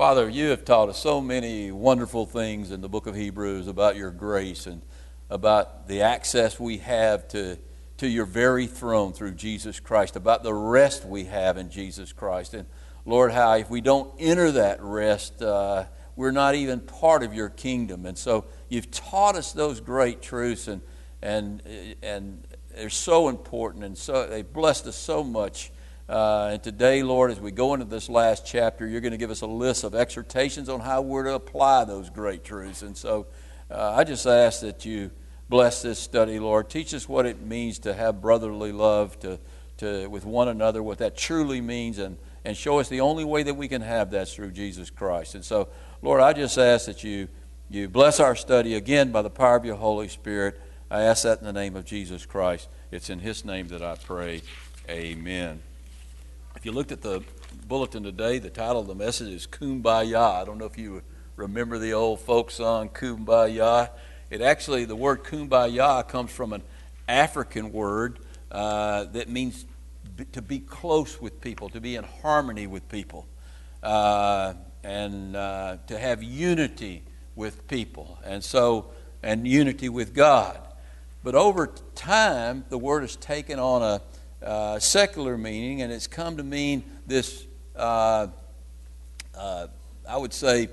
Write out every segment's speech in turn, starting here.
Father, you have taught us so many wonderful things in the book of Hebrews about your grace and about the access we have to, to your very throne through Jesus Christ, about the rest we have in Jesus Christ. And Lord, how if we don't enter that rest, uh, we're not even part of your kingdom. And so you've taught us those great truths, and, and, and they're so important, and so they blessed us so much. Uh, and today, Lord, as we go into this last chapter, you're going to give us a list of exhortations on how we're to apply those great truths. And so uh, I just ask that you bless this study, Lord. Teach us what it means to have brotherly love to, to, with one another, what that truly means, and, and show us the only way that we can have that through Jesus Christ. And so, Lord, I just ask that you, you bless our study again by the power of your Holy Spirit. I ask that in the name of Jesus Christ. It's in his name that I pray. Amen. If you looked at the bulletin today, the title of the message is Kumbaya. I don't know if you remember the old folk song Kumbaya. It actually, the word Kumbaya comes from an African word uh, that means to be close with people, to be in harmony with people, uh, and uh, to have unity with people, and so, and unity with God. But over time, the word has taken on a uh, secular meaning, and it's come to mean this, uh, uh, I would say,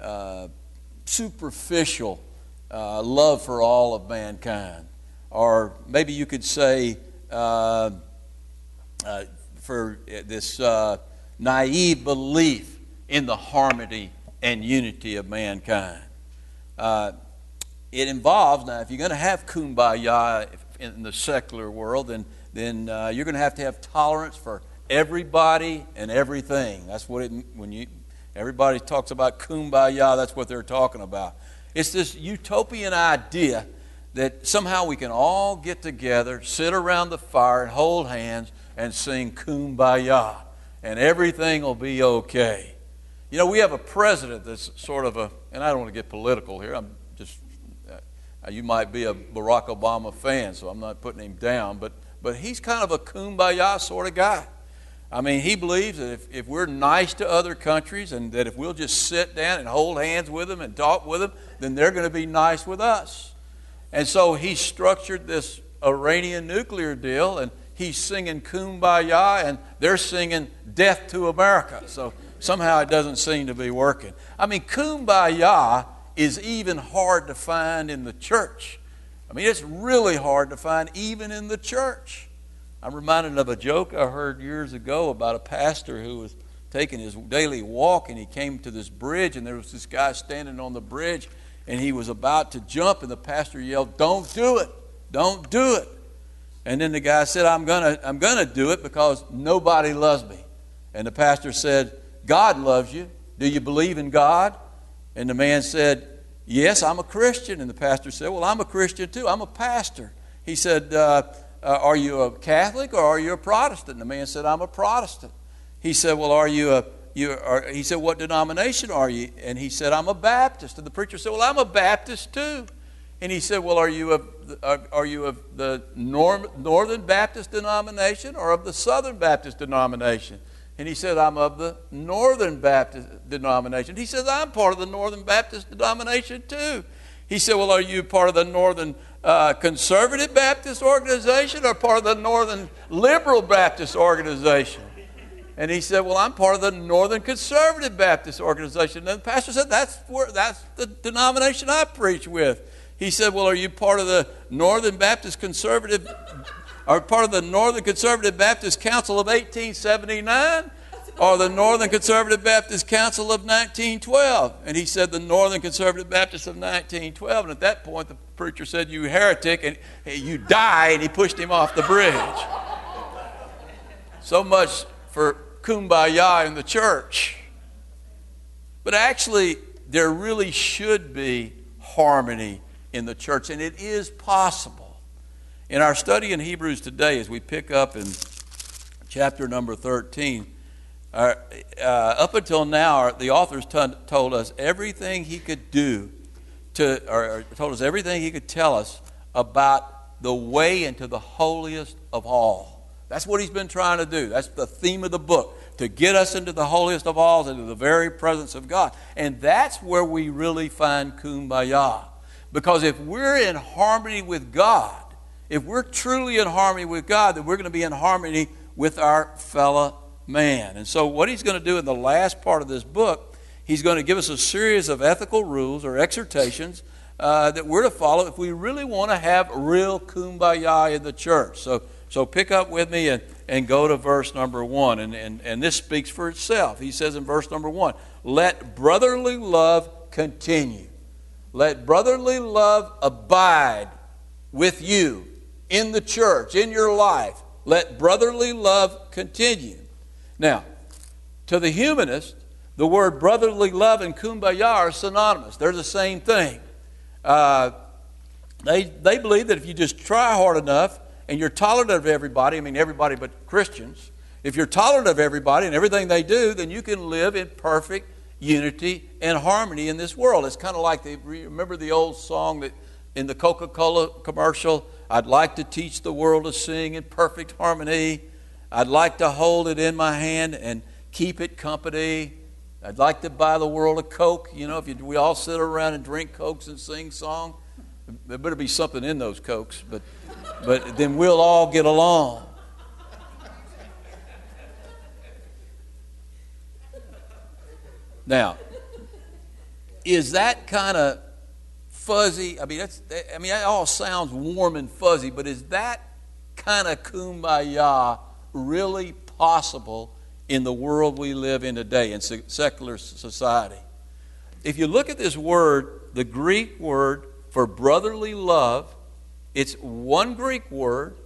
uh, superficial uh, love for all of mankind. Or maybe you could say, for this naive belief in the harmony and unity of mankind. it involves, now, if you're going to have kumbaya in the secular world, then then uh, you're going to have to have tolerance for everybody and everything. That's what it when you everybody talks about kumbaya. That's what they're talking about. It's this utopian idea that somehow we can all get together, sit around the fire, and hold hands and sing kumbaya, and everything will be okay. You know, we have a president that's sort of a, and I don't want to get political here. I'm just, uh, you might be a Barack Obama fan, so I'm not putting him down, but but he's kind of a kumbaya sort of guy. I mean, he believes that if, if we're nice to other countries and that if we'll just sit down and hold hands with them and talk with them, then they're going to be nice with us. And so he structured this Iranian nuclear deal, and he's singing kumbaya, and they're singing death to America. So somehow it doesn't seem to be working. I mean, kumbaya is even hard to find in the church. I mean, it's really hard to find even in the church. I'm reminded of a joke I heard years ago about a pastor who was taking his daily walk and he came to this bridge and there was this guy standing on the bridge and he was about to jump and the pastor yelled, Don't do it! Don't do it! And then the guy said, I'm going to I'm gonna do it because nobody loves me. And the pastor said, God loves you. Do you believe in God? And the man said, Yes, I'm a Christian. And the pastor said, Well, I'm a Christian too. I'm a pastor. He said, uh, uh, Are you a Catholic or are you a Protestant? And the man said, I'm a Protestant. He said, Well, are you a you are, he said, What denomination are you? And he said, I'm a Baptist. And the preacher said, Well, I'm a Baptist too. And he said, Well, are you of, are you of the Northern Baptist denomination or of the Southern Baptist denomination? And he said, I'm of the Northern Baptist denomination. He says, I'm part of the Northern Baptist denomination too. He said, Well, are you part of the Northern uh, Conservative Baptist organization or part of the Northern Liberal Baptist organization? And he said, Well, I'm part of the Northern Conservative Baptist organization. And the pastor said, That's, where, that's the denomination I preach with. He said, Well, are you part of the Northern Baptist Conservative are part of the Northern Conservative Baptist Council of 1879 or the Northern Conservative Baptist Council of 1912. And he said the Northern Conservative Baptist of 1912. And at that point, the preacher said, You heretic, and you die, and he pushed him off the bridge. So much for kumbaya in the church. But actually, there really should be harmony in the church, and it is possible. In our study in Hebrews today, as we pick up in chapter number 13, uh, uh, up until now, the authors t- told us everything he could do to, or told us everything he could tell us about the way into the holiest of all. That's what he's been trying to do. That's the theme of the book. to get us into the holiest of all, into the very presence of God. And that's where we really find kumbaya. Because if we're in harmony with God, if we're truly in harmony with God, then we're going to be in harmony with our fellow man. And so, what he's going to do in the last part of this book, he's going to give us a series of ethical rules or exhortations uh, that we're to follow if we really want to have real kumbaya in the church. So, so pick up with me and, and go to verse number one. And, and, and this speaks for itself. He says in verse number one, Let brotherly love continue. Let brotherly love abide with you in the church, in your life. Let brotherly love continue. Now, to the humanist, the word brotherly love and kumbaya are synonymous. They're the same thing. Uh, they, they believe that if you just try hard enough and you're tolerant of everybody, I mean everybody but Christians, if you're tolerant of everybody and everything they do, then you can live in perfect unity and harmony in this world. It's kind of like the, remember the old song that in the Coca Cola commercial, I'd like to teach the world to sing in perfect harmony. I'd like to hold it in my hand and keep it company. I'd like to buy the world a Coke. You know, if you, we all sit around and drink Cokes and sing song, there better be something in those Cokes, but, but then we'll all get along. Now, is that kind of fuzzy? I mean, that's, I mean, that all sounds warm and fuzzy, but is that kind of kumbaya really possible in the world we live in today, in secular society. If you look at this word, the Greek word for brotherly love, it's one Greek word,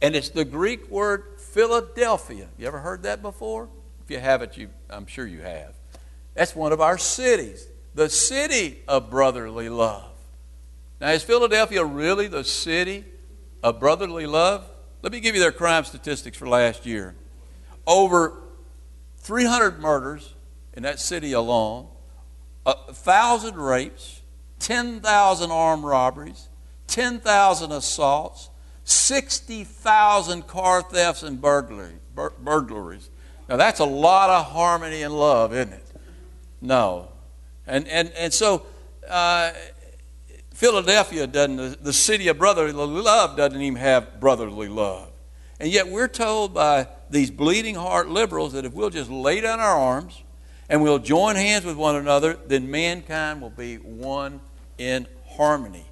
and it's the Greek word Philadelphia. You ever heard that before? If you haven't, you, I'm sure you have. That's one of our cities, the city of brotherly love. Now, is Philadelphia really the city of brotherly love? Let me give you their crime statistics for last year. Over 300 murders in that city alone, a thousand rapes, 10,000 armed robberies, 10,000 assaults, 60,000 car thefts and burglary, bur- burglaries. Now that's a lot of harmony and love, isn't it? No. And, and, and so uh, Philadelphia doesn't, the, city of brotherly love doesn't even have brotherly love. And yet we're told by these bleeding heart liberals that if we'll just lay down our arms and we'll join hands with one another, then mankind will be one in harmony.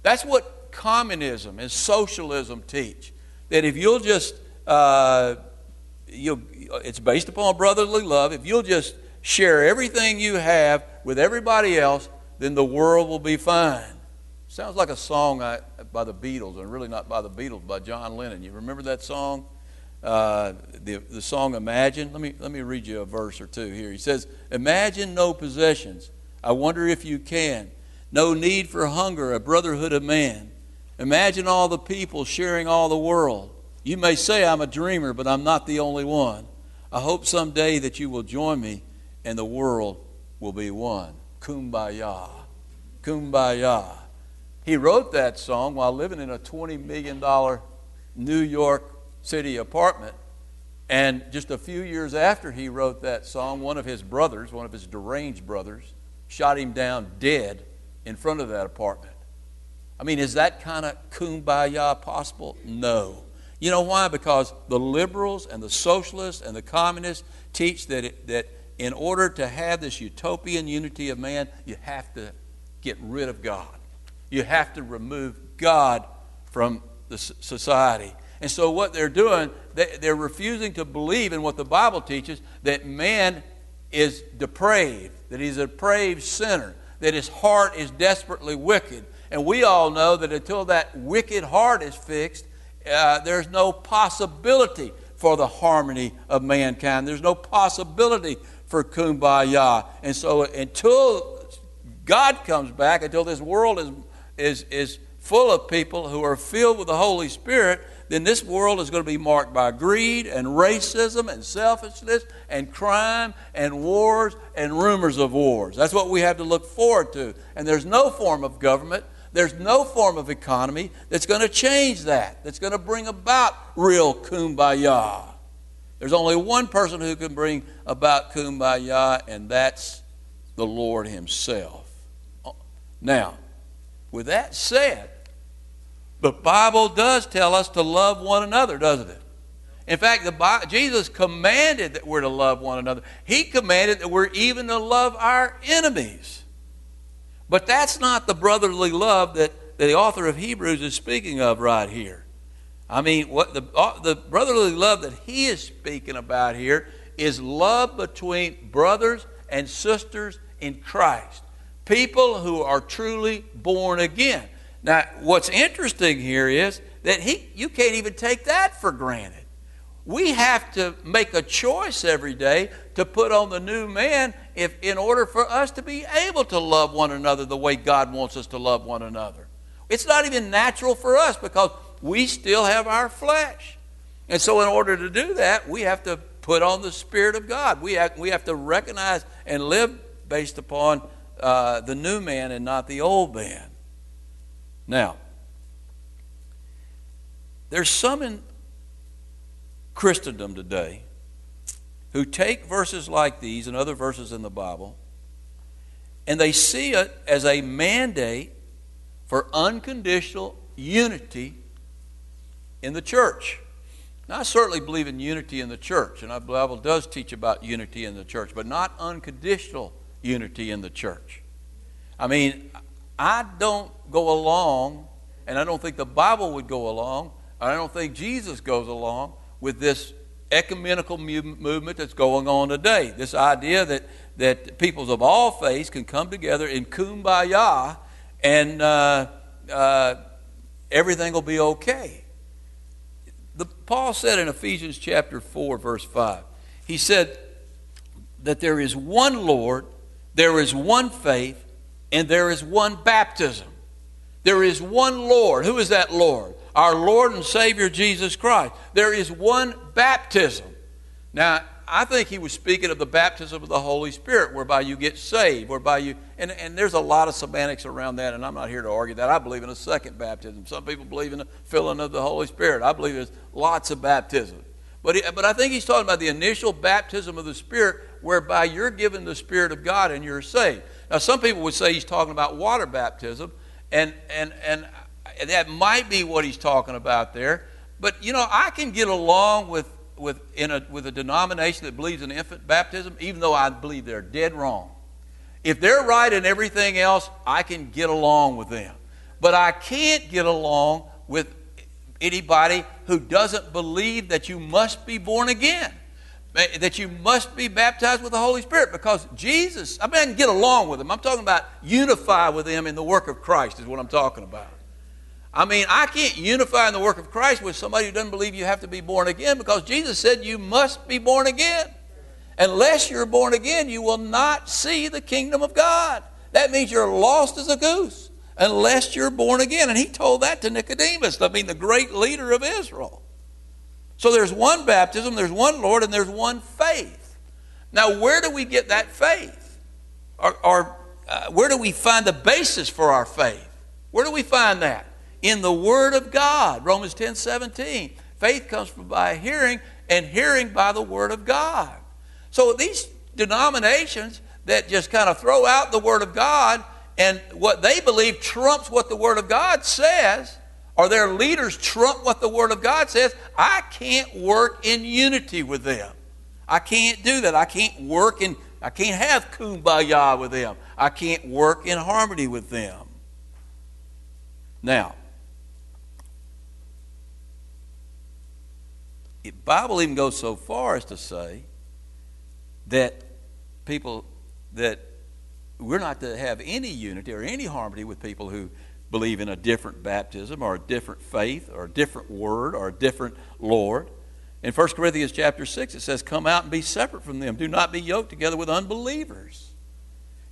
That's what communism and socialism teach. That if you'll just, uh, you'll, it's based upon brotherly love. If you'll just share everything you have with everybody else, then the world will be fine. Sounds like a song by the Beatles, and really not by the Beatles, by John Lennon. You remember that song? Uh, the, the song Imagine. Let me, let me read you a verse or two here. He says, Imagine no possessions. I wonder if you can. No need for hunger, a brotherhood of man. Imagine all the people sharing all the world. You may say I'm a dreamer, but I'm not the only one. I hope someday that you will join me and the world will be one. Kumbaya. Kumbaya. He wrote that song while living in a $20 million New York City apartment. And just a few years after he wrote that song, one of his brothers, one of his deranged brothers, shot him down dead in front of that apartment. I mean, is that kind of kumbaya possible? No. You know why? Because the liberals and the socialists and the communists teach that, it, that in order to have this utopian unity of man, you have to get rid of God. You have to remove God from the society. And so, what they're doing, they're refusing to believe in what the Bible teaches that man is depraved, that he's a depraved sinner, that his heart is desperately wicked. And we all know that until that wicked heart is fixed, uh, there's no possibility for the harmony of mankind. There's no possibility for kumbaya. And so, until God comes back, until this world is is, is full of people who are filled with the Holy Spirit, then this world is going to be marked by greed and racism and selfishness and crime and wars and rumors of wars. That's what we have to look forward to. And there's no form of government, there's no form of economy that's going to change that, that's going to bring about real kumbaya. There's only one person who can bring about kumbaya, and that's the Lord Himself. Now, with that said, the Bible does tell us to love one another, doesn't it? In fact, the Bible, Jesus commanded that we're to love one another. He commanded that we're even to love our enemies. But that's not the brotherly love that, that the author of Hebrews is speaking of right here. I mean, what the, uh, the brotherly love that he is speaking about here is love between brothers and sisters in Christ. People who are truly born again. Now, what's interesting here is that he, you can't even take that for granted. We have to make a choice every day to put on the new man if, in order for us to be able to love one another the way God wants us to love one another. It's not even natural for us because we still have our flesh. And so, in order to do that, we have to put on the Spirit of God. We have, we have to recognize and live based upon uh, the new man and not the old man. Now, there's some in Christendom today who take verses like these and other verses in the Bible and they see it as a mandate for unconditional unity in the church. Now, I certainly believe in unity in the church, and the Bible does teach about unity in the church, but not unconditional unity in the church. I mean, I don't go along, and I don't think the Bible would go along, and I don't think Jesus goes along with this ecumenical movement that's going on today. This idea that, that peoples of all faiths can come together in kumbaya and uh, uh, everything will be okay. The, Paul said in Ephesians chapter 4, verse 5, he said that there is one Lord, there is one faith, and there is one baptism. There is one Lord. Who is that Lord? our Lord and Savior Jesus Christ. There is one baptism. Now, I think he was speaking of the baptism of the Holy Spirit, whereby you get saved, whereby you, and, and there's a lot of semantics around that, and I'm not here to argue that. I believe in a second baptism. Some people believe in the filling of the Holy Spirit. I believe there's lots of baptism. But, he, but I think he's talking about the initial baptism of the Spirit, whereby you're given the Spirit of God and you're saved. Now, some people would say he's talking about water baptism, and, and, and that might be what he's talking about there. But you know, I can get along with with in a with a denomination that believes in infant baptism, even though I believe they're dead wrong. If they're right in everything else, I can get along with them. But I can't get along with anybody who doesn't believe that you must be born again, that you must be baptized with the Holy Spirit, because Jesus, I mean, I can get along with them. I'm talking about unify with them in the work of Christ, is what I'm talking about. I mean, I can't unify in the work of Christ with somebody who doesn't believe you have to be born again because Jesus said you must be born again. Unless you're born again, you will not see the kingdom of God. That means you're lost as a goose unless you're born again. And he told that to Nicodemus, I mean, the great leader of Israel. So there's one baptism, there's one Lord, and there's one faith. Now, where do we get that faith? Or, or uh, where do we find the basis for our faith? Where do we find that? in the Word of God. Romans 10 17. Faith comes by hearing, and hearing by the Word of God. So these denominations that just kind of throw out the Word of God and what they believe trumps what the Word of God says, or their leaders trump what the Word of God says, I can't work in unity with them. I can't do that. I can't work in, I can't have kumbaya with them. I can't work in harmony with them. Now, the Bible even goes so far as to say that people that we're not to have any unity or any harmony with people who believe in a different baptism or a different faith or a different word or a different Lord. In 1 Corinthians chapter 6, it says, Come out and be separate from them. Do not be yoked together with unbelievers.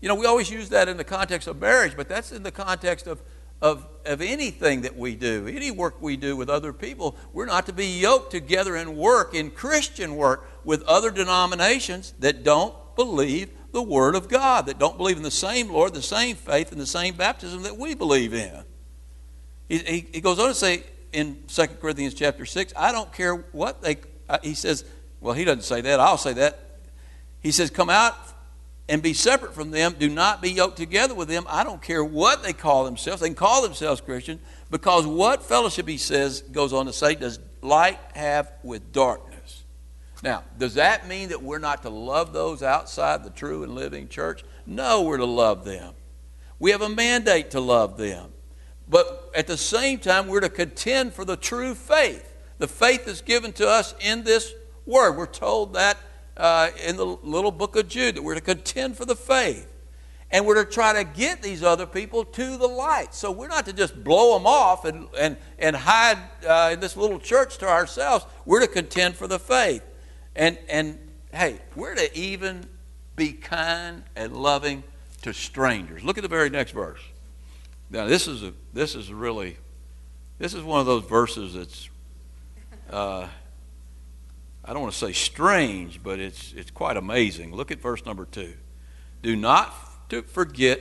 You know, we always use that in the context of marriage, but that's in the context of of, of anything that we do, any work we do with other people. We're not to be yoked together in work, in Christian work, with other denominations that don't believe the Word of God, that don't believe in the same Lord, the same faith, and the same baptism that we believe in. He, he, he goes on to say in 2 Corinthians chapter 6, I don't care what they, uh, he says, Well, he doesn't say that. I'll say that. He says, Come out and be separate from them. Do not be yoked together with them. I don't care what they call themselves. They can call themselves Christian because what fellowship, he says, goes on to say, does light have with darkness? Now, does that mean that we're not to love those outside the true and living church? No, we're to love them. We have a mandate to love them. But at the same time, we're to contend for the true faith, the faith that's given to us in this word. We're told that uh, in the little book of Jude, that we're to contend for the faith. And we're to try to get these other people to the light. So we're not to just blow them off and, and, and hide uh, in this little church to ourselves. We're to contend for the faith. And, and hey, we're to even be kind and loving to strangers. Look at the very next verse. Now, this is, a, this is really, this is one of those verses that's, uh, I don't want to say strange, but it's, it's quite amazing. Look at verse number two. Do not to forget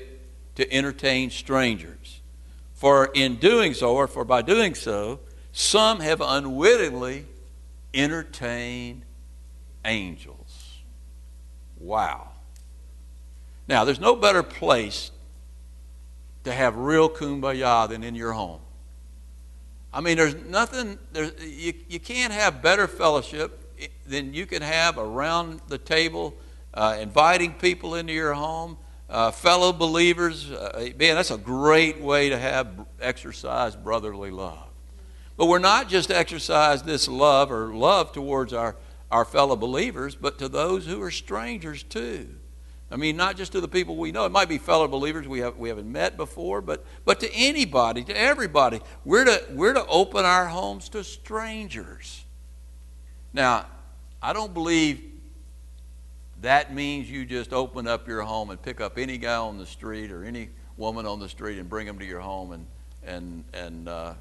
to entertain strangers. For in doing so, or for by doing so, some have unwittingly entertained angels. Wow. Now, there's no better place to have real kumbaya than in your home. I mean, there's nothing, there's, you, you can't have better fellowship than you can have around the table, uh, inviting people into your home, uh, fellow believers, uh, man, that's a great way to have exercise brotherly love. But we're not just exercise this love or love towards our, our fellow believers, but to those who are strangers too. I mean, not just to the people we know. It might be fellow believers we, have, we haven't met before, but, but to anybody, to everybody. We're to, we're to open our homes to strangers. Now, I don't believe that means you just open up your home and pick up any guy on the street or any woman on the street and bring them to your home and, and, and uh,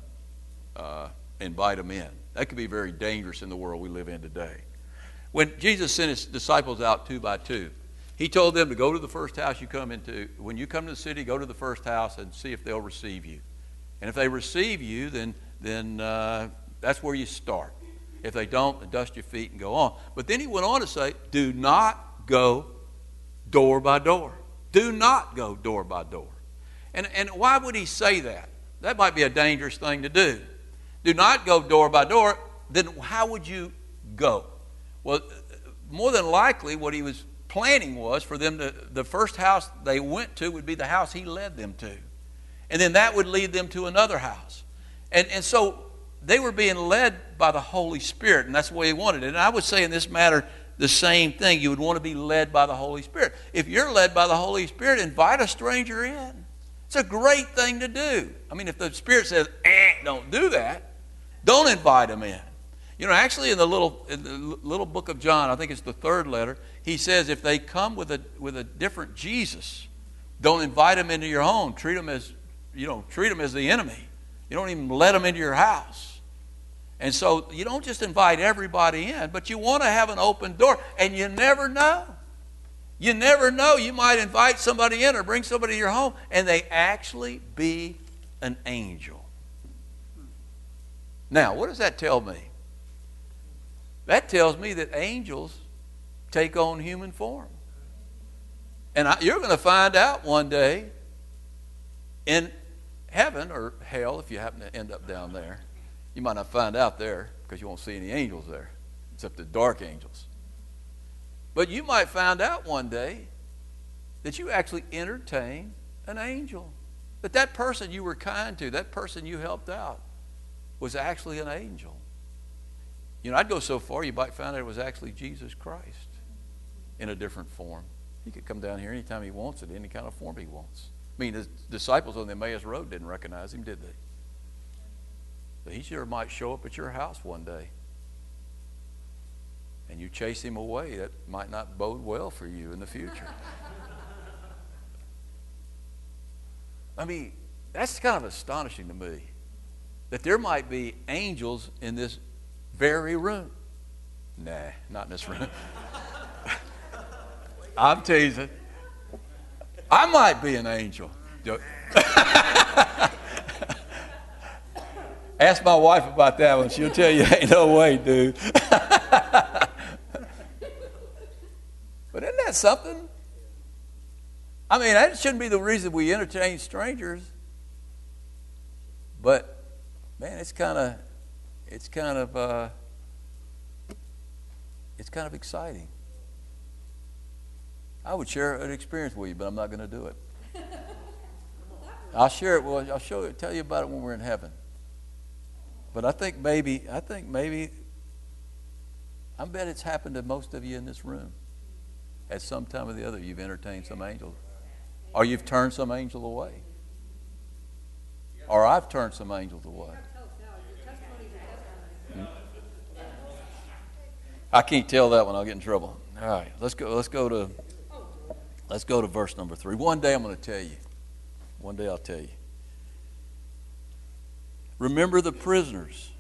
uh, invite them in. That could be very dangerous in the world we live in today. When Jesus sent his disciples out two by two, he told them to go to the first house you come into. When you come to the city, go to the first house and see if they'll receive you. And if they receive you, then, then uh, that's where you start. If they don't, dust your feet and go on. But then he went on to say, do not go door by door. Do not go door by door. And, and why would he say that? That might be a dangerous thing to do. Do not go door by door. Then how would you go? Well, more than likely, what he was planning was for them to, the first house they went to would be the house he led them to. And then that would lead them to another house. And, and so they were being led by the Holy Spirit, and that's the way he wanted it. And I would say in this matter, the same thing. You would want to be led by the Holy Spirit. If you're led by the Holy Spirit, invite a stranger in. It's a great thing to do. I mean, if the Spirit says, eh, don't do that, don't invite them in. You know, actually, in the little in the little book of John, I think it's the third letter, he says if they come with a with a different Jesus, don't invite them into your home. Treat them as you know, treat them as the enemy. You don't even let them into your house. And so you don't just invite everybody in, but you want to have an open door, and you never know. You never know. You might invite somebody in or bring somebody to your home, and they actually be an angel. Now, what does that tell me? That tells me that angels take on human form. And I, you're going to find out one day in heaven or hell if you happen to end up down there you might not find out there because you won't see any angels there, except the dark angels. But you might find out one day that you actually entertained an angel. That that person you were kind to, that person you helped out, was actually an angel. You know, I'd go so far you might find out it was actually Jesus Christ in a different form. He could come down here anytime he wants, in any kind of form he wants. I mean, the disciples on the Emmaus Road didn't recognize him, did they? But he sure might show up at your house one day. And you chase him away. That might not bode well for you in the future. I mean, that's kind of astonishing to me that there might be angels in this very room. Nah, not in this room. I'm teasing. I might be an angel. Ask my wife about that one. She'll tell you, ain't no way, dude. But isn't that something? I mean, that shouldn't be the reason we entertain strangers. But man, it's kind of, it's kind of, uh, it's kind of exciting. I would share an experience with you, but I'm not going to do it. I'll share it. Well, I'll show it. Tell you about it when we're in heaven. But I think maybe, I think maybe, I bet it's happened to most of you in this room. At some time or the other, you've entertained some angel, or you've turned some angel away, or I've turned some angels away. I can't tell that one. I'll get in trouble. All right, let's go. Let's go to. Let's go to verse number three. One day I'm going to tell you. One day I'll tell you. Remember the prisoners.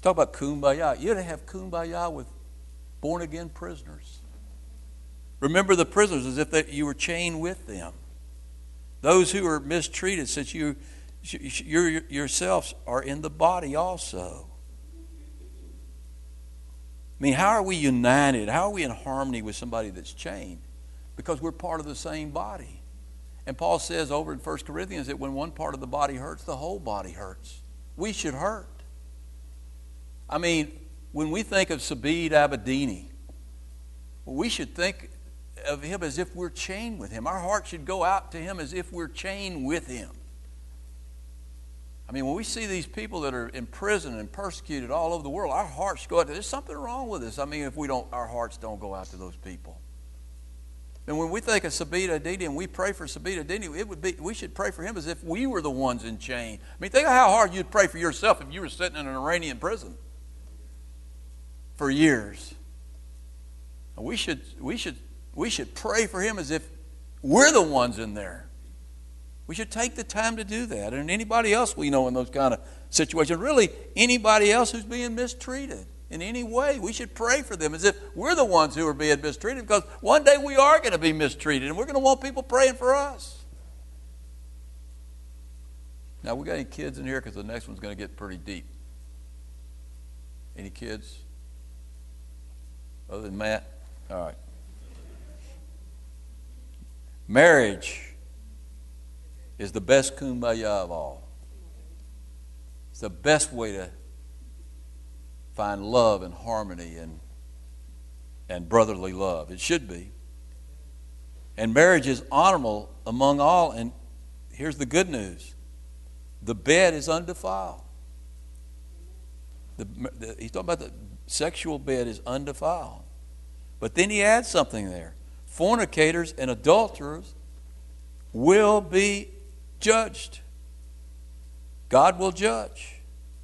Talk about kumbaya. You ought to have kumbaya with born again prisoners. Remember the prisoners as if that you were chained with them. Those who are mistreated, since you, you yourselves are in the body also. I mean, how are we united? How are we in harmony with somebody that's chained? because we're part of the same body. And Paul says over in 1 Corinthians that when one part of the body hurts, the whole body hurts. We should hurt. I mean, when we think of Saeed Abedini, we should think of him as if we're chained with him. Our heart should go out to him as if we're chained with him. I mean, when we see these people that are imprisoned and persecuted all over the world, our hearts go out to there's something wrong with us. I mean, if we don't our hearts don't go out to those people. And when we think of Saeed Abedini and we pray for Saeed Abedini, it would be we should pray for him as if we were the ones in chain. I mean, think of how hard you'd pray for yourself if you were sitting in an Iranian prison for years. We should we should we should pray for him as if we're the ones in there. We should take the time to do that. And anybody else we know in those kind of situations, really anybody else who's being mistreated in any way. We should pray for them as if we're the ones who are being mistreated because one day we are going to be mistreated and we're going to want people praying for us. Now, we got any kids in here because the next one's going to get pretty deep. Any kids? Other than Matt? All right. Marriage is the best kumbaya of all. It's the best way to find love and harmony and, and brotherly love. It should be. And marriage is honorable among all. And here's the good news the bed is undefiled. The, the, he's talking about the sexual bed is undefiled. But then he adds something there fornicators and adulterers will be judged. God will judge.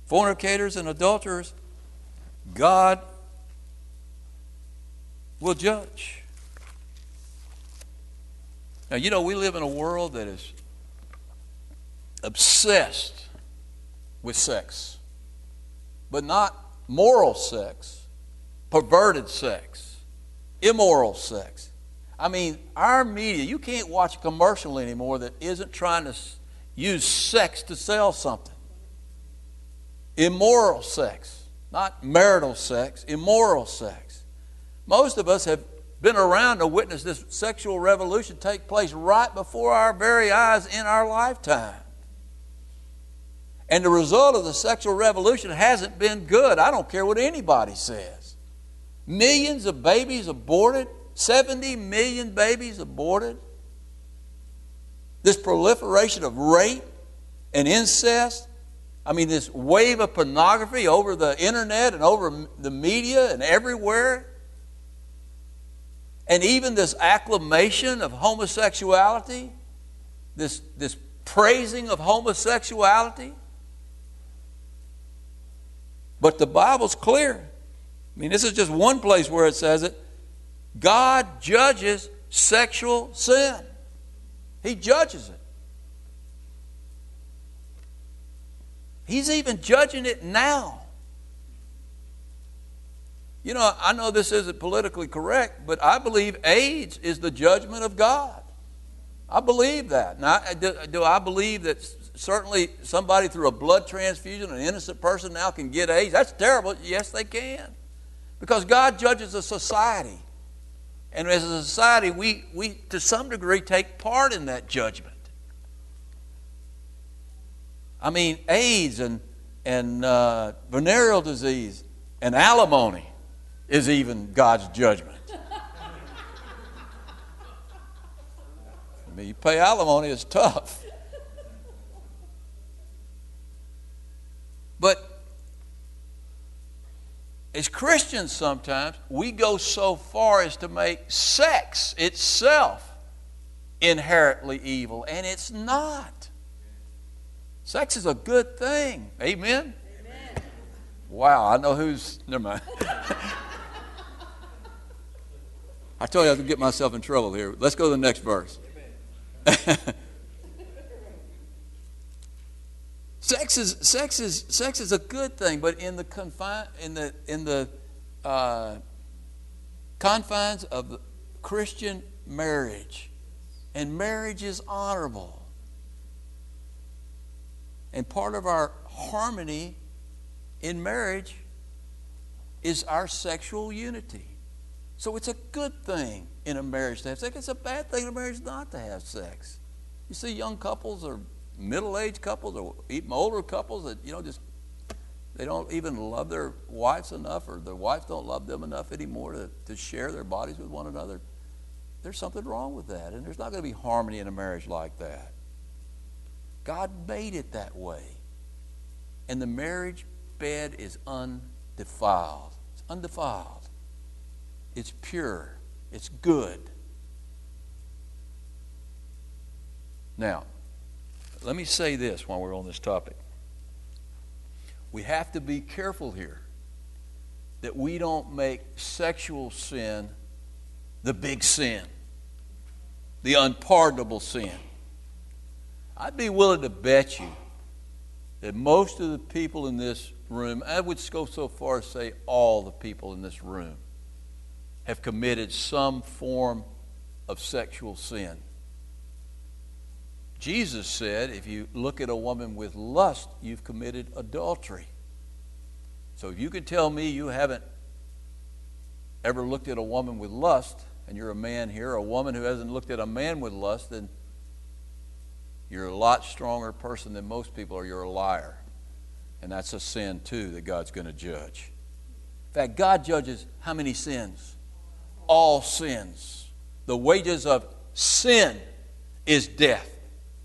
Fornicators and adulterers God will judge. Now, you know, we live in a world that is obsessed with sex, but not moral sex, perverted sex, immoral sex. I mean, our media, you can't watch a commercial anymore that isn't trying to use sex to sell something. Immoral sex. Not marital sex, immoral sex. Most of us have been around to witness this sexual revolution take place right before our very eyes in our lifetime. And the result of the sexual revolution hasn't been good. I don't care what anybody says. Millions of babies aborted, 70 million babies aborted. This proliferation of rape and incest I mean, this wave of pornography over the internet and over the media and everywhere. And even this acclamation of homosexuality, this, this praising of homosexuality. But the Bible's clear. I mean, this is just one place where it says it. God judges sexual sin, He judges it. He's even judging it now. You know, I know this isn't politically correct, but I believe AIDS is the judgment of God. I believe that. Now, do, do I believe that certainly somebody through a blood transfusion, an innocent person now can get AIDS? That's terrible. Yes, they can. Because God judges a society. And as a society, we, we to some degree take part in that judgment. I mean, AIDS and, and uh, venereal disease and alimony is even God's judgment. I mean, you pay alimony, it's tough. But as Christians, sometimes we go so far as to make sex itself inherently evil, and it's not. Sex is a good thing. Amen? Amen. Wow, I know who's. Never mind. I told you I was going to get myself in trouble here. Let's go to the next verse. Sex is sex is sex is a good thing, but in the confine in the in the uh, confines of Christian marriage, and marriage is honorable. And part of our harmony in marriage is our sexual unity. So it's a good thing in a marriage to have sex. It's a bad thing in a marriage not to have sex. You see young couples or middle-aged couples or even older couples that, you know, just they don't even love their wives enough or their wives don't love them enough anymore to, to share their bodies with one another. There's something wrong with that. And there's not going to be harmony in a marriage like that. God made it that way. And the marriage bed is undefiled. It's undefiled. It's pure. It's good. Now, let me say this while we're on this topic. We have to be careful here that we don't make sexual sin the big sin, the unpardonable sin. I'd be willing to bet you that most of the people in this room, I would go so far as say all the people in this room, have committed some form of sexual sin. Jesus said, if you look at a woman with lust, you've committed adultery. So if you could tell me you haven't ever looked at a woman with lust, and you're a man here, a woman who hasn't looked at a man with lust, then you're a lot stronger person than most people, or you're a liar. And that's a sin, too, that God's going to judge. In fact, God judges how many sins? All sins. The wages of sin is death,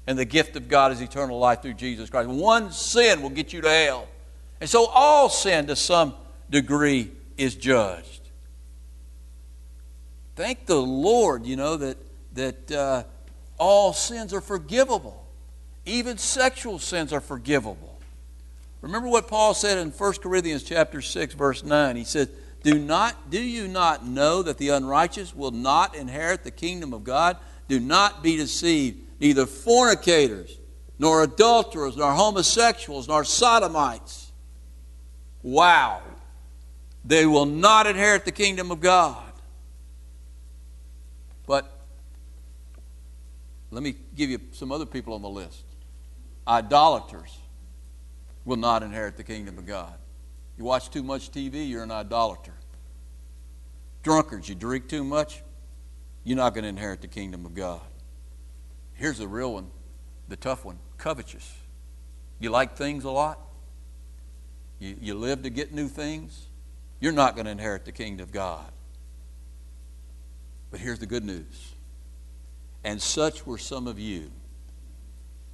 and the gift of God is eternal life through Jesus Christ. One sin will get you to hell. And so all sin to some degree is judged. Thank the Lord, you know, that, that uh, all sins are forgivable. Even sexual sins are forgivable. Remember what Paul said in 1 Corinthians chapter 6 verse 9. He said, "Do not do you not know that the unrighteous will not inherit the kingdom of God? Do not be deceived. Neither fornicators, nor adulterers, nor homosexuals, nor sodomites. Wow. They will not inherit the kingdom of God. But let me give you some other people on the list. Idolaters will not inherit the kingdom of God. You watch too much TV, you're an idolater. Drunkards, you drink too much, you're not going to inherit the kingdom of God. Here's the real one, the tough one covetous. You like things a lot? You, you live to get new things? You're not going to inherit the kingdom of God. But here's the good news and such were some of you.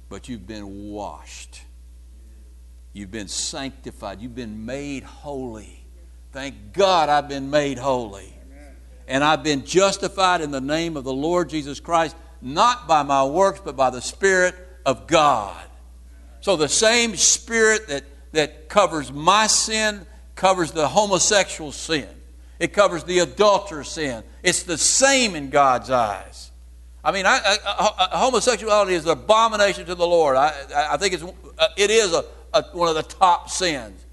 But you've been washed. You've been sanctified. You've been made holy. Thank God I've been made holy. And I've been justified in the name of the Lord Jesus Christ, not by my works, but by the Spirit of God. So the same Spirit that, that covers my sin covers the homosexual sin, it covers the adulterous sin. It's the same in God's eyes. I mean, I, I, I, homosexuality is an abomination to the Lord. I, I think it's, uh, it is a, a, one of the top sins.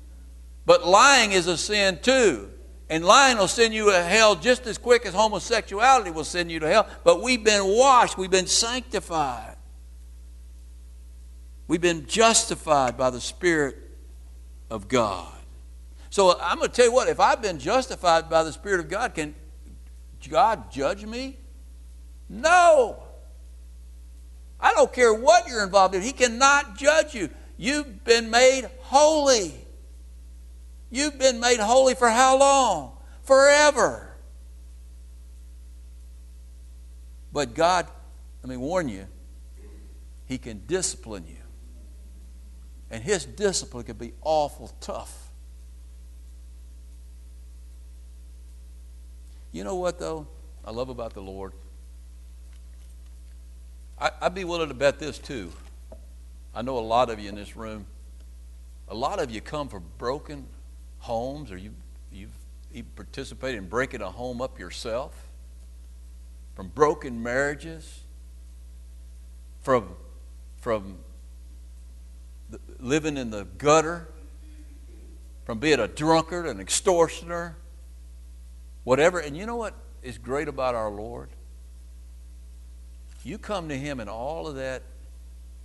But lying is a sin too. And lying will send you to hell just as quick as homosexuality will send you to hell. But we've been washed, we've been sanctified, we've been justified by the Spirit of God. So I'm going to tell you what, if I've been justified by the Spirit of God, can God judge me? No. I don't care what you're involved in. He cannot judge you. You've been made holy. You've been made holy for how long? Forever. But God, let me warn you, He can discipline you. And His discipline can be awful tough. You know what, though, I love about the Lord? I'd be willing to bet this, too. I know a lot of you in this room, a lot of you come from broken homes or you, you've, you've participated in breaking a home up yourself, from broken marriages, from, from the, living in the gutter, from being a drunkard, an extortioner, whatever. And you know what is great about our Lord? You come to Him, and all of that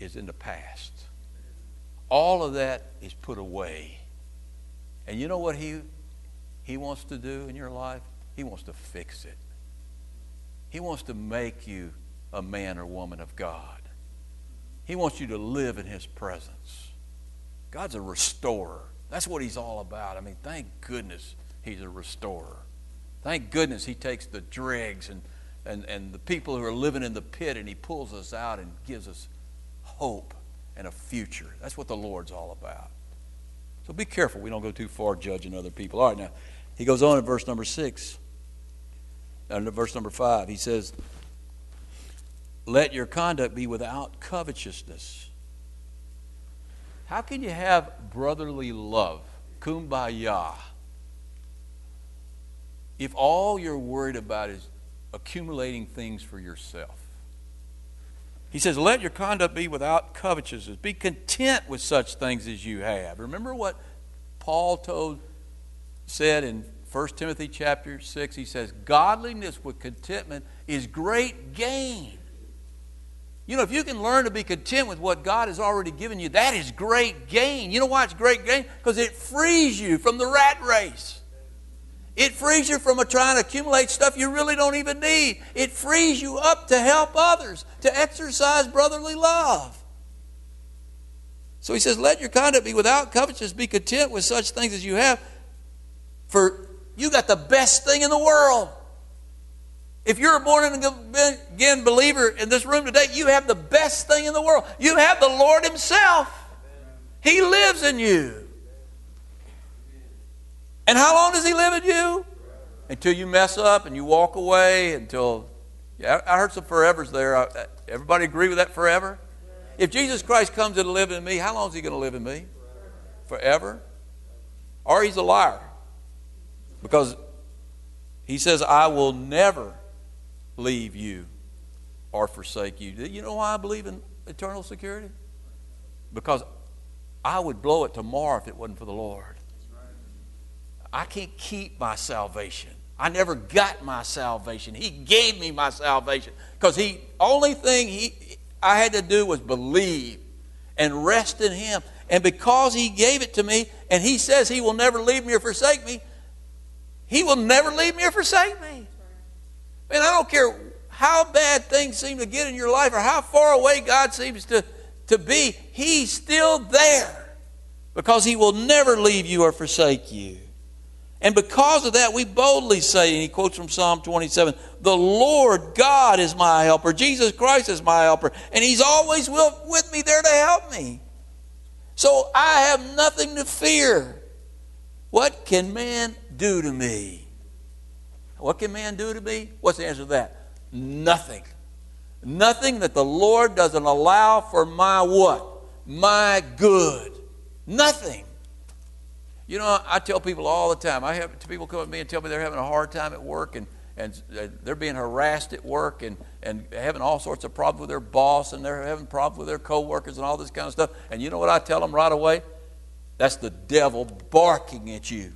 is in the past. All of that is put away. And you know what He, he wants to do in your life? He wants to fix it. He wants to make you a man or woman of God. He wants you to live in His presence. God's a restorer. That's what He's all about. I mean, thank goodness He's a restorer. Thank goodness he takes the dregs and, and, and the people who are living in the pit and he pulls us out and gives us hope and a future. That's what the Lord's all about. So be careful we don't go too far judging other people. All right, now, he goes on in verse number six. Uh, and verse number five, he says, Let your conduct be without covetousness. How can you have brotherly love, kumbaya, if all you're worried about is accumulating things for yourself. He says, Let your conduct be without covetousness. Be content with such things as you have. Remember what Paul told said in 1 Timothy chapter 6? He says, Godliness with contentment is great gain. You know, if you can learn to be content with what God has already given you, that is great gain. You know why it's great gain? Because it frees you from the rat race. It frees you from trying to accumulate stuff you really don't even need. It frees you up to help others, to exercise brotherly love. So he says, Let your conduct be without covetousness, be content with such things as you have, for you got the best thing in the world. If you're a born again believer in this room today, you have the best thing in the world. You have the Lord Himself, He lives in you. And how long does He live in you? Until you mess up and you walk away. Until yeah, I heard some forevers there. Everybody agree with that forever? If Jesus Christ comes to live in me, how long is He going to live in me? Forever? Or He's a liar. Because He says, I will never leave you or forsake you. You know why I believe in eternal security? Because I would blow it tomorrow if it wasn't for the Lord. I can't keep my salvation. I never got my salvation. He gave me my salvation because he only thing he I had to do was believe and rest in him. And because he gave it to me and he says he will never leave me or forsake me, he will never leave me or forsake me. Man, I don't care how bad things seem to get in your life or how far away God seems to, to be, he's still there because he will never leave you or forsake you. And because of that, we boldly say, and he quotes from Psalm 27, the Lord God is my helper. Jesus Christ is my helper. And he's always with me there to help me. So I have nothing to fear. What can man do to me? What can man do to me? What's the answer to that? Nothing. Nothing that the Lord doesn't allow for my what? My good. Nothing. You know, I tell people all the time. I have people come to me and tell me they're having a hard time at work and, and uh, they're being harassed at work and, and having all sorts of problems with their boss and they're having problems with their coworkers and all this kind of stuff. And you know what I tell them right away? That's the devil barking at you.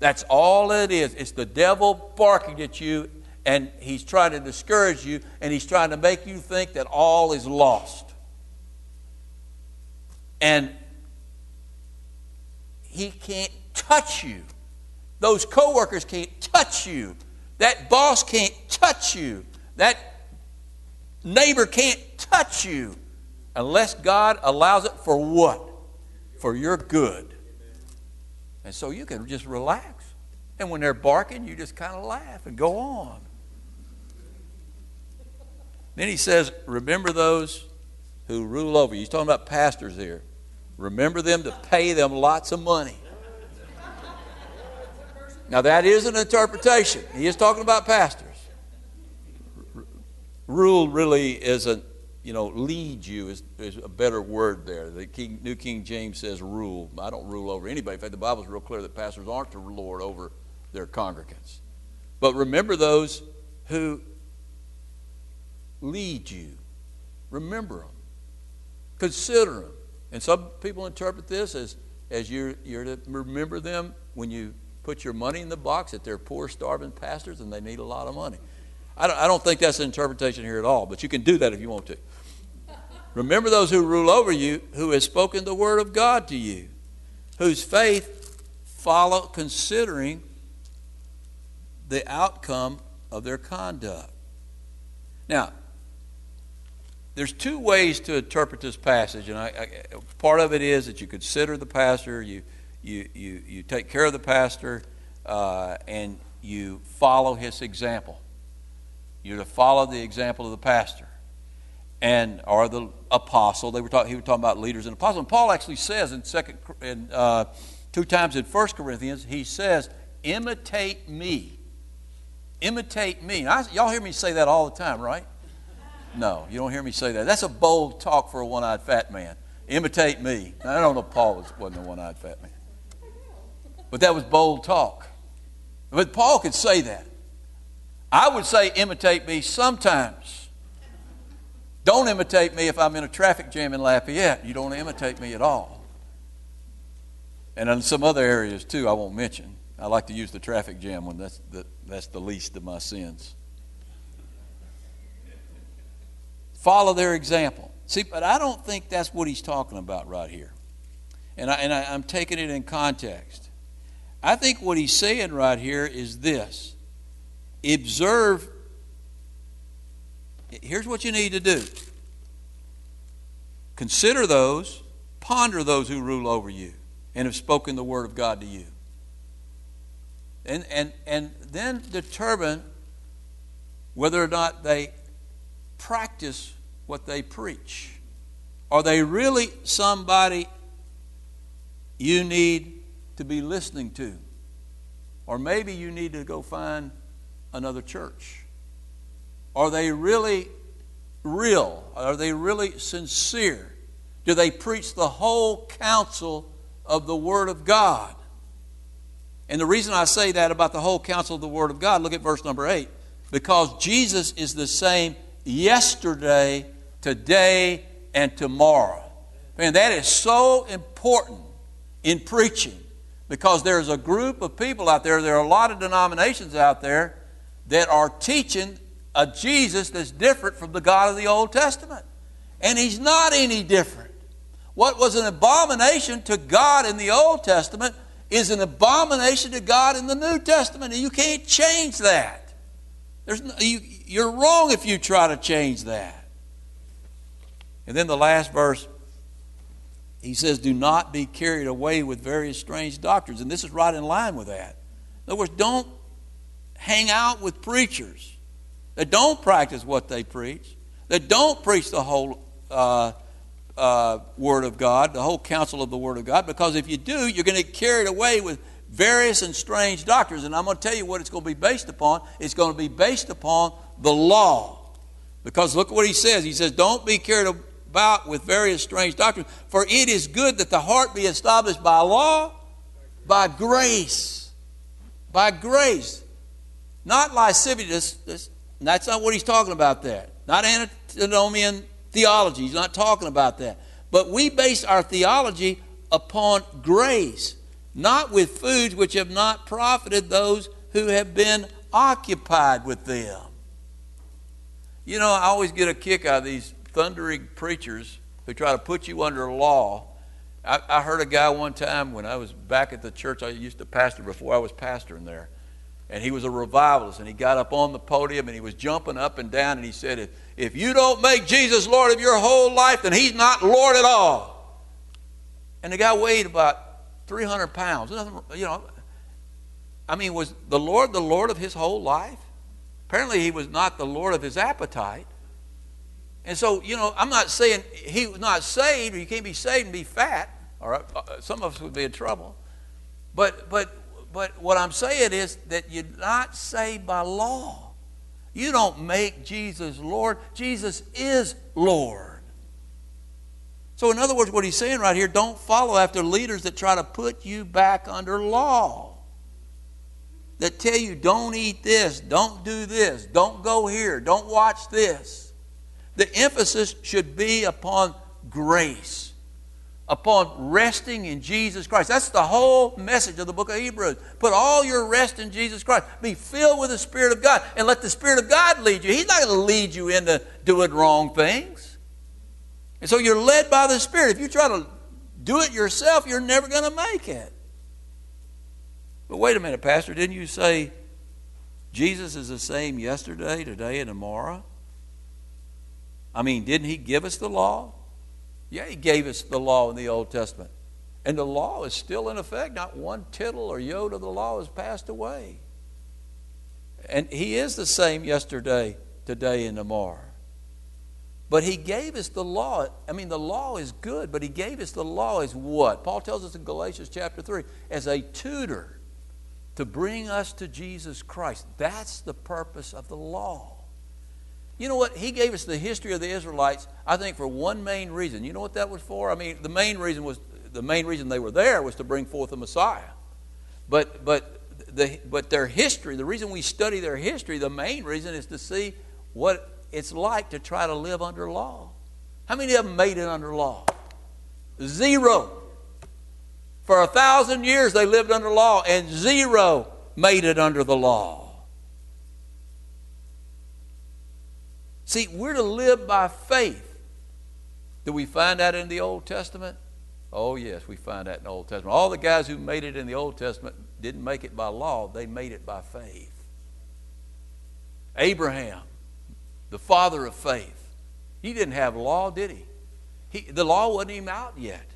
That's all it is. It's the devil barking at you, and he's trying to discourage you, and he's trying to make you think that all is lost. And he can't touch you. Those coworkers can't touch you That boss can't touch you. That neighbor can't touch you unless God allows it for what? For your good. And so you can just relax. And when they're barking, you just kind of laugh and go on. Then he says, Remember those who rule over you. He's talking about pastors here. Remember them to pay them lots of money. Now, that is an interpretation. He is talking about pastors. Rule really isn't, you know, lead you is, is a better word there. The King, New King James says rule. I don't rule over anybody. In fact, the Bible's real clear that pastors aren't to lord over their congregants. But remember those who lead you. Remember them. Consider them. And some people interpret this as, as you're, you're to remember them when you put your money in the box that they're poor, starving pastors and they need a lot of money. I don't, I don't think that's an interpretation here at all, but you can do that if you want to. Remember those who rule over you, who has spoken the word of God to you, whose faith follow considering the outcome of their conduct. Now, there's two ways to interpret this passage, and I, I, part of it is that you consider the pastor, you, you, you, you take care of the pastor, uh, and you follow his example. You're to follow the example of the pastor and or the apostle. They were talking. He was talking about leaders and apostles. And Paul actually says in second, in uh, two times in First Corinthians, he says, "Imitate me." Imitate me. I, y'all hear me say that all the time, right? No, you don't hear me say that. That's a bold talk for a one eyed fat man. Imitate me. I don't know if Paul was, wasn't a one eyed fat man. But that was bold talk. But Paul could say that. I would say imitate me sometimes. Don't imitate me if I'm in a traffic jam in Lafayette. You don't imitate me at all. And in some other areas too, I won't mention. I like to use the traffic jam when that's the, that's the least of my sins. Follow their example. See, but I don't think that's what he's talking about right here. And, I, and I, I'm taking it in context. I think what he's saying right here is this observe. Here's what you need to do consider those, ponder those who rule over you and have spoken the word of God to you. And, and, and then determine whether or not they practice what they preach? Are they really somebody you need to be listening to? Or maybe you need to go find another church. Are they really real? Are they really sincere? Do they preach the whole counsel of the Word of God? And the reason I say that about the whole counsel of the Word of God, look at verse number 8. Because Jesus is the same yesterday, today, and tomorrow. Man, that is so important in preaching because there's a group of people out there, there are a lot of denominations out there that are teaching a Jesus that's different from the God of the Old Testament. And he's not any different. What was an abomination to God in the Old Testament is an abomination to God in the New Testament, and you can't change that. There's no, you, you're wrong if you try to change that. And then the last verse, he says, Do not be carried away with various strange doctrines. And this is right in line with that. In other words, don't hang out with preachers that don't practice what they preach, that don't preach the whole uh, uh, Word of God, the whole counsel of the Word of God, because if you do, you're going to get carried away with various and strange doctrines. And I'm going to tell you what it's going to be based upon. It's going to be based upon the law. Because look what he says. He says, Don't be carried about with various strange doctrines, for it is good that the heart be established by law, by grace. By grace. Not lasciviousness. That's not what he's talking about there. Not antinomian theology. He's not talking about that. But we base our theology upon grace, not with foods which have not profited those who have been occupied with them. You know, I always get a kick out of these thundering preachers who try to put you under law. I, I heard a guy one time when I was back at the church I used to pastor before I was pastoring there. and he was a revivalist, and he got up on the podium and he was jumping up and down, and he said, If, if you don't make Jesus Lord of your whole life, then he's not Lord at all. And the guy weighed about 300 pounds. Nothing, you know, I mean, was the Lord the Lord of his whole life? Apparently, he was not the Lord of his appetite. And so, you know, I'm not saying he was not saved, or you can't be saved and be fat. Right, uh, some of us would be in trouble. But, but, but what I'm saying is that you're not saved by law. You don't make Jesus Lord. Jesus is Lord. So, in other words, what he's saying right here don't follow after leaders that try to put you back under law. That tell you, don't eat this, don't do this, don't go here, don't watch this. The emphasis should be upon grace, upon resting in Jesus Christ. That's the whole message of the book of Hebrews. Put all your rest in Jesus Christ. Be filled with the Spirit of God and let the Spirit of God lead you. He's not going to lead you into doing wrong things. And so you're led by the Spirit. If you try to do it yourself, you're never going to make it. But wait a minute, Pastor, didn't you say Jesus is the same yesterday, today, and tomorrow? I mean, didn't he give us the law? Yeah, he gave us the law in the Old Testament. And the law is still in effect. Not one tittle or yod of the law has passed away. And he is the same yesterday, today, and tomorrow. But he gave us the law. I mean, the law is good, but he gave us the law as what? Paul tells us in Galatians chapter 3 as a tutor to bring us to Jesus Christ. That's the purpose of the law. You know what? He gave us the history of the Israelites, I think, for one main reason. You know what that was for? I mean, the main reason was the main reason they were there was to bring forth the Messiah. But but the but their history, the reason we study their history, the main reason is to see what it's like to try to live under law. How many of them made it under law? Zero. For a thousand years they lived under law, and zero made it under the law. See, we're to live by faith. Do we find that in the Old Testament? Oh, yes, we find that in the Old Testament. All the guys who made it in the Old Testament didn't make it by law, they made it by faith. Abraham, the father of faith, he didn't have law, did he? he the law wasn't even out yet.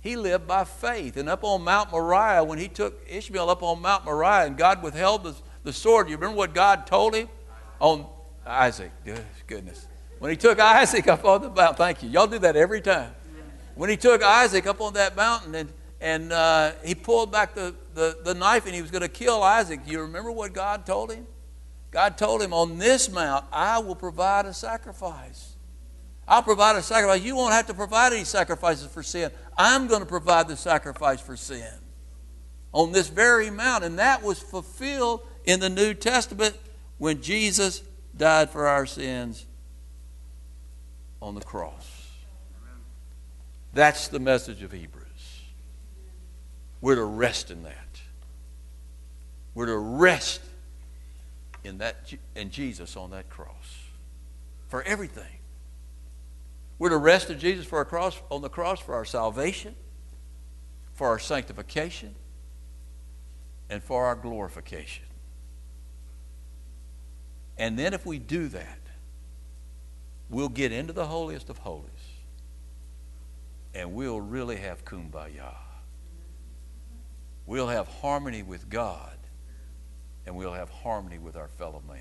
He lived by faith. And up on Mount Moriah, when he took Ishmael up on Mount Moriah and God withheld the, the sword, you remember what God told him? On Isaac, goodness. When he took Isaac up on the mountain, thank you. Y'all do that every time. When he took Isaac up on that mountain and, and uh, he pulled back the, the, the knife and he was going to kill Isaac, you remember what God told him? God told him, On this mount, I will provide a sacrifice. I'll provide a sacrifice. You won't have to provide any sacrifices for sin. I'm going to provide the sacrifice for sin on this very mount. And that was fulfilled in the New Testament when Jesus died for our sins on the cross. That's the message of Hebrews. We're to rest in that. We're to rest in that in Jesus on that cross for everything. We're to rest in Jesus for our cross on the cross for our salvation, for our sanctification, and for our glorification. And then if we do that, we'll get into the holiest of holies and we'll really have kumbaya. We'll have harmony with God and we'll have harmony with our fellow man.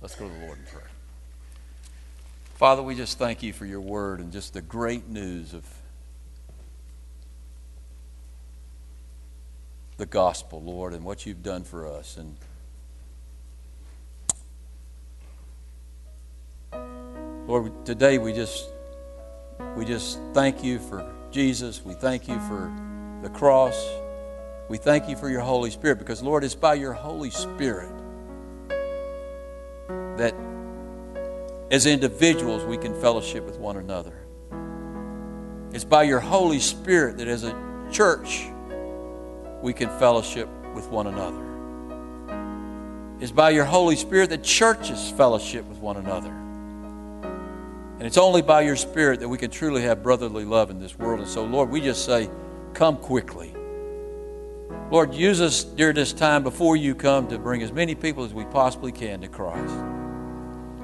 Let's go to the Lord in prayer. Father, we just thank you for your word and just the great news of the gospel, Lord, and what you've done for us. And Lord, today we just we just thank you for Jesus. We thank you for the cross. We thank you for your Holy Spirit because Lord, it's by your Holy Spirit that as individuals we can fellowship with one another. It's by your Holy Spirit that as a church we can fellowship with one another. It's by your Holy Spirit that churches fellowship with one another. And it's only by your Spirit that we can truly have brotherly love in this world. And so, Lord, we just say, come quickly. Lord, use us during this time before you come to bring as many people as we possibly can to Christ.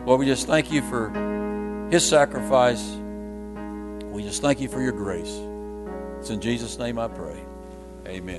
Lord, we just thank you for his sacrifice. We just thank you for your grace. It's in Jesus' name I pray. Amen.